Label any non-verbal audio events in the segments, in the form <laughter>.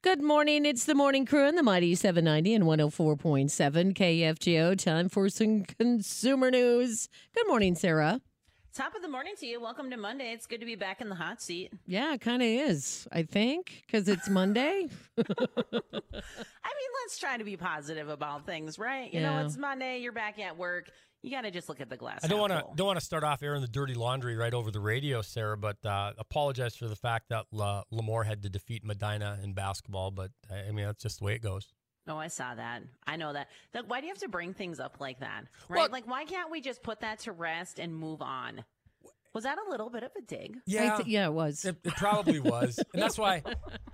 Good morning. It's the morning crew on the Mighty 790 and 104.7 KFGO. Time for some consumer news. Good morning, Sarah. Top of the morning to you. Welcome to Monday. It's good to be back in the hot seat. Yeah, it kind of is, I think, because it's Monday. <laughs> I mean, let's try to be positive about things, right? You know, it's Monday. You're back at work. You got to just look at the glass. I don't want to don't want to start off airing the dirty laundry right over the radio, Sarah. But uh, apologize for the fact that La- LaMoure had to defeat Medina in basketball. But I I mean, that's just the way it goes. Oh, I saw that. I know that. Like, why do you have to bring things up like that? Right? Well- like, why can't we just put that to rest and move on? Was that a little bit of a dig? I th- yeah, it was. It, it probably was, <laughs> and that's why.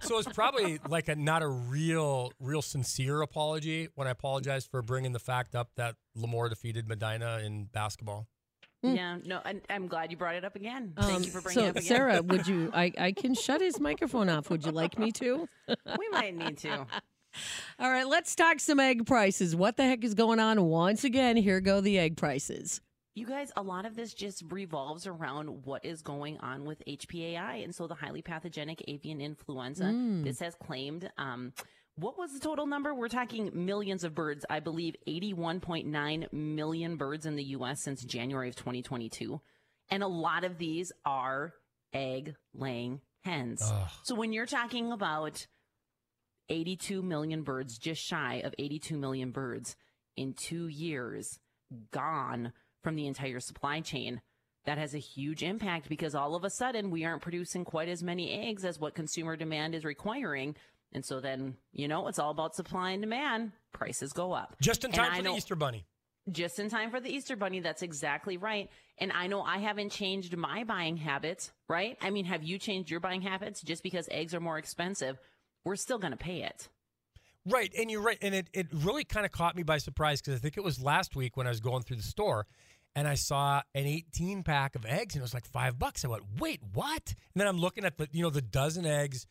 So it's probably like a not a real, real sincere apology when I apologize for bringing the fact up that LaMoure defeated Medina in basketball. Yeah. No, I, I'm glad you brought it up again. Thank Um, you for bringing so, it up again. Sarah, would you? I, I can shut his microphone off. Would you like me to? <laughs> we might need to. All right, let's talk some egg prices. What the heck is going on? Once again, here go the egg prices. You guys, a lot of this just revolves around what is going on with HPAI. And so the highly pathogenic avian influenza, Mm. this has claimed, um, what was the total number? We're talking millions of birds. I believe 81.9 million birds in the U.S. since January of 2022. And a lot of these are egg laying hens. Ugh. So when you're talking about 82 million birds, just shy of 82 million birds in two years gone from the entire supply chain, that has a huge impact because all of a sudden we aren't producing quite as many eggs as what consumer demand is requiring. And so then, you know, it's all about supply and demand. Prices go up. Just in time I for the Easter Bunny. just in time for the Easter Bunny. That's exactly right. And I know I haven't changed my buying habits, right? I mean, have you changed your buying habits just because eggs are more expensive? We're still going to pay it. Right, and you're right, and it, it really kind of caught me by surprise because I think it was last week when I was going through the store, and I saw an 18 pack of eggs, and it was like five bucks. I went, wait, what? And then I'm looking at the you know the dozen eggs.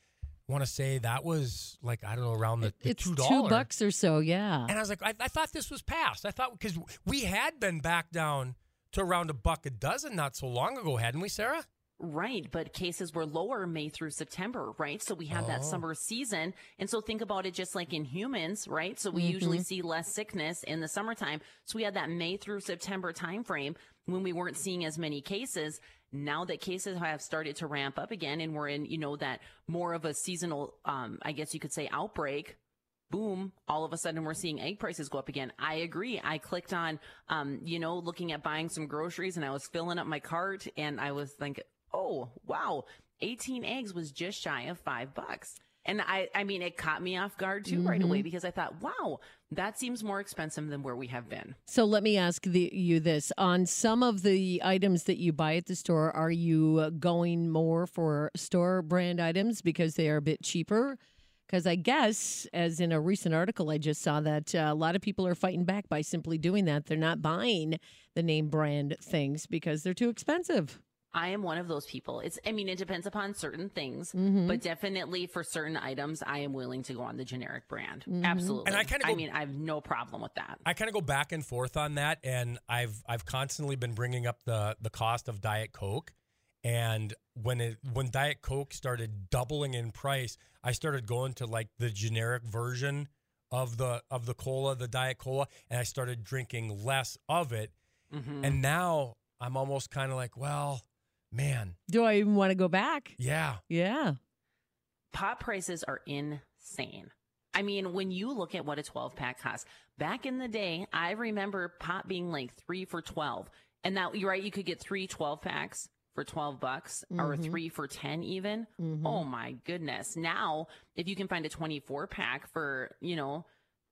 Want to say that was like I don't know around the, the it's two two bucks or so. Yeah. And I was like, I, I thought this was past. I thought because we had been back down to around a buck a dozen not so long ago, hadn't we, Sarah? Right, but cases were lower May through September, right? So we have that Oh. summer season. And so think about it just like in humans, right? So we usually see less sickness in the summertime. So we had that May through September timeframe when we weren't seeing as many cases. Now that cases have started to ramp up again and we're in, you know, that more of a seasonal um I guess you could say outbreak, boom, all of a sudden we're seeing egg prices go up again. I agree. I clicked on, um, you know, looking at buying some groceries and I was filling up my cart and I was thinking, oh, wow, 18 eggs was just shy of five bucks. And I, I mean, it caught me off guard too right away because I thought, wow, that seems more expensive than where we have been. So let me ask the, you this: on some of the items that you buy at the store, are you going more for store brand items because they are a bit cheaper? Because I guess, as in a recent article I just saw, that uh, a lot of people are fighting back by simply doing that. They're not buying the name brand things because they're too expensive. I am one of those people. It's, I mean, it depends upon certain things, Mm-hmm. but definitely for certain items, I am willing to go on the generic brand. Mm-hmm. Absolutely. And I kinda I mean, I have no problem with that. I kind of go back and forth on that, and I've I've constantly been bringing up the the cost of Diet Coke, and when it when Diet Coke started doubling in price, I started going to like the generic version of the of the cola, the Diet Cola, and I started drinking less of it, Mhm. and now I'm almost kind of like, well, man, Do I even want to go back? yeah, Yeah. pot prices are insane. I mean, when you look at what a 12 pack costs, back in the day, I remember pot being like three for 12. And now you're right, you could get three 12 packs for 12 bucks or Mhm. three for 10 even. Mhm. Oh my goodness. Now, if you can find a 24 pack for, you know,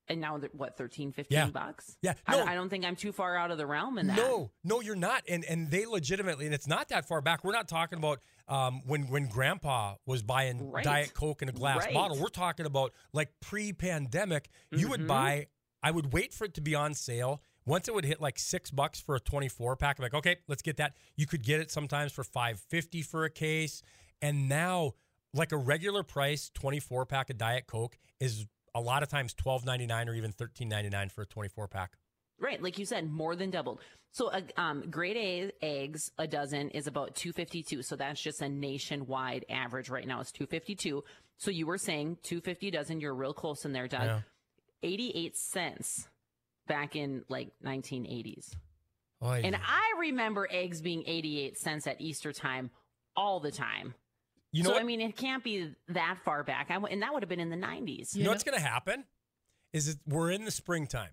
and now what, 13, 15 Yeah. bucks? yeah. I, No, I don't think I'm too far out of the realm in that. No, no, you're not. And and they legitimately, and it's not that far back. We're not talking about um, when when Grandpa was buying Right. Diet Coke in a glass Right. bottle. We're talking about like pre-pandemic. You would Mhm. buy. I would wait for it to be on sale. Once it would hit like six bucks for a 24 pack, I'm like, okay, let's get that. You could get it sometimes for 550 for a case. And now, like a regular price 24 pack of Diet Coke is a lot of times 12.99 or even 13.99 for a 24 pack. Right, like you said, more than doubled. So, uh, um, grade A eggs a dozen is about two fifty two. So that's just a nationwide average right now. It's two fifty two. So you were saying 250 a dozen. You're real close in there, Doug. Yeah. 88 cents back in like 1980s. Oy. And I remember eggs being 88 cents at Easter time all the time. You know so what? I mean, it can't be that far back. I, w- and that would have been in the 90s. You know what's going to happen? Is it, we're in the springtime,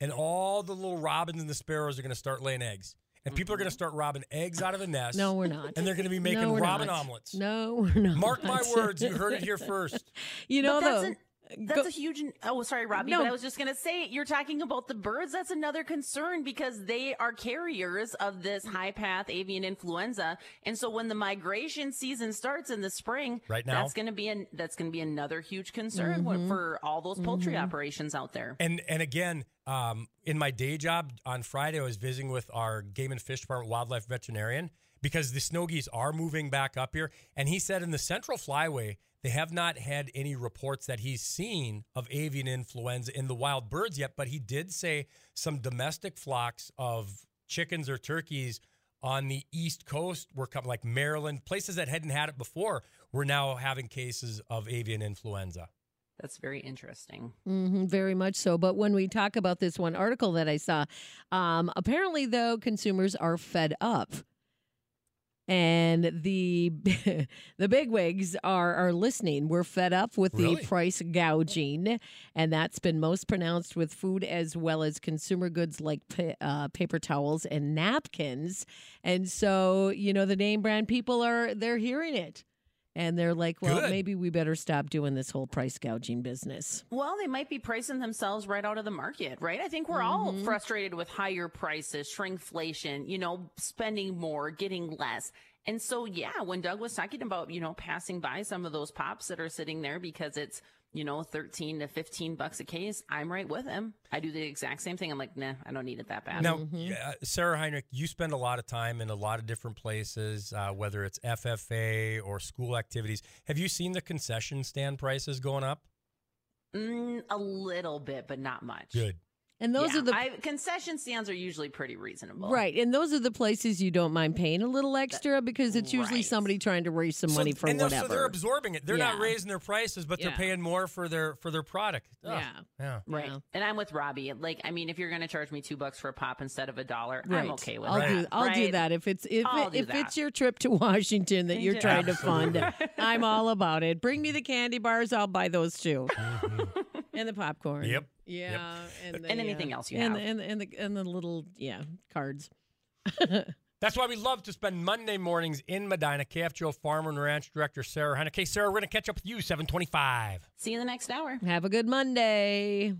and all the little robins and the sparrows are going to start laying eggs, and people are going to mm-hmm. start robbing eggs out of the nest. No, we're not. and they're going to be making No, robin not. omelets. No, we're not. Mark my words, you heard it here <laughs> first. You know But that's though. That's go- a huge. Oh, sorry, Robbie. No. But I was just going to say, you're talking about the birds. That's another concern because they are carriers of this high path avian influenza. And so when the migration season starts in the spring, Right now? that's going to be an, that's going to be another huge concern Mm-hmm. for all those poultry operations out there. And and again, um, in my day job on Friday, I was visiting with our game and fish department wildlife veterinarian because the snow geese are moving back up here. And he said in the central flyway, they have not had any reports that he's seen of avian influenza in the wild birds yet, but he did say some domestic flocks of chickens or turkeys on the east coast were coming, like Maryland, places that hadn't had it before, were now having cases of avian influenza. That's very interesting. hmm very much so. But when we talk about this one article that I saw, um, apparently, though, consumers are fed up. And the <laughs> the bigwigs are are listening. We're fed up with Really? the price gouging, and that's been most pronounced with food as well as consumer goods like pa- uh, paper towels and napkins. And so, you know, the name brand people are they're hearing it, and they're like, "Well, Good. maybe we better stop doing this whole price gouging business." Well, they might be pricing themselves right out of the market, right? I think we're all mm-hmm. frustrated with higher prices, shrinkflation, you know, spending more, getting less. And so, yeah, when Doug was talking about, you know, passing by some of those pops that are sitting there because it's, you know, 13 to 15 bucks a case, I'm right with him. I do the exact same thing. I'm like, nah, I don't need it that bad. Now, uh, Sarah Heinrich, you spend a lot of time in a lot of different places, uh, whether it's FFA or school activities. Have you seen the concession stand prices going up? Mm, a little bit, but not much. Good. And those Yeah, are the I, concession stands are usually pretty reasonable. Right. And those are the places you don't mind paying a little extra because it's usually Right. somebody trying to raise some So- money for and they're- whatever. So they're absorbing it. They're not raising their prices, but they're paying more for their for their product. Ugh. Yeah. Yeah. Right. Yeah. And I'm with Robbie. Like, I mean, if you're going to charge me two bucks for a pop instead of a dollar, Right. I'm okay with I'll that. do I'll do that if it's if it, do if it's your trip to Washington that you're Yeah. trying to fund. I'm all about it. Bring me the candy bars, I'll buy those too. <laughs> and the popcorn. Yep. Yeah, and, the, And anything uh, else you and, have. and and the and the little yeah cards. <laughs> That's why we love to spend Monday mornings in Medina. KFGO Farmer and Ranch Director Sarah Heinrich. Okay, Sarah, we're going to catch up with you 725. See you in the next hour. Have a good Monday.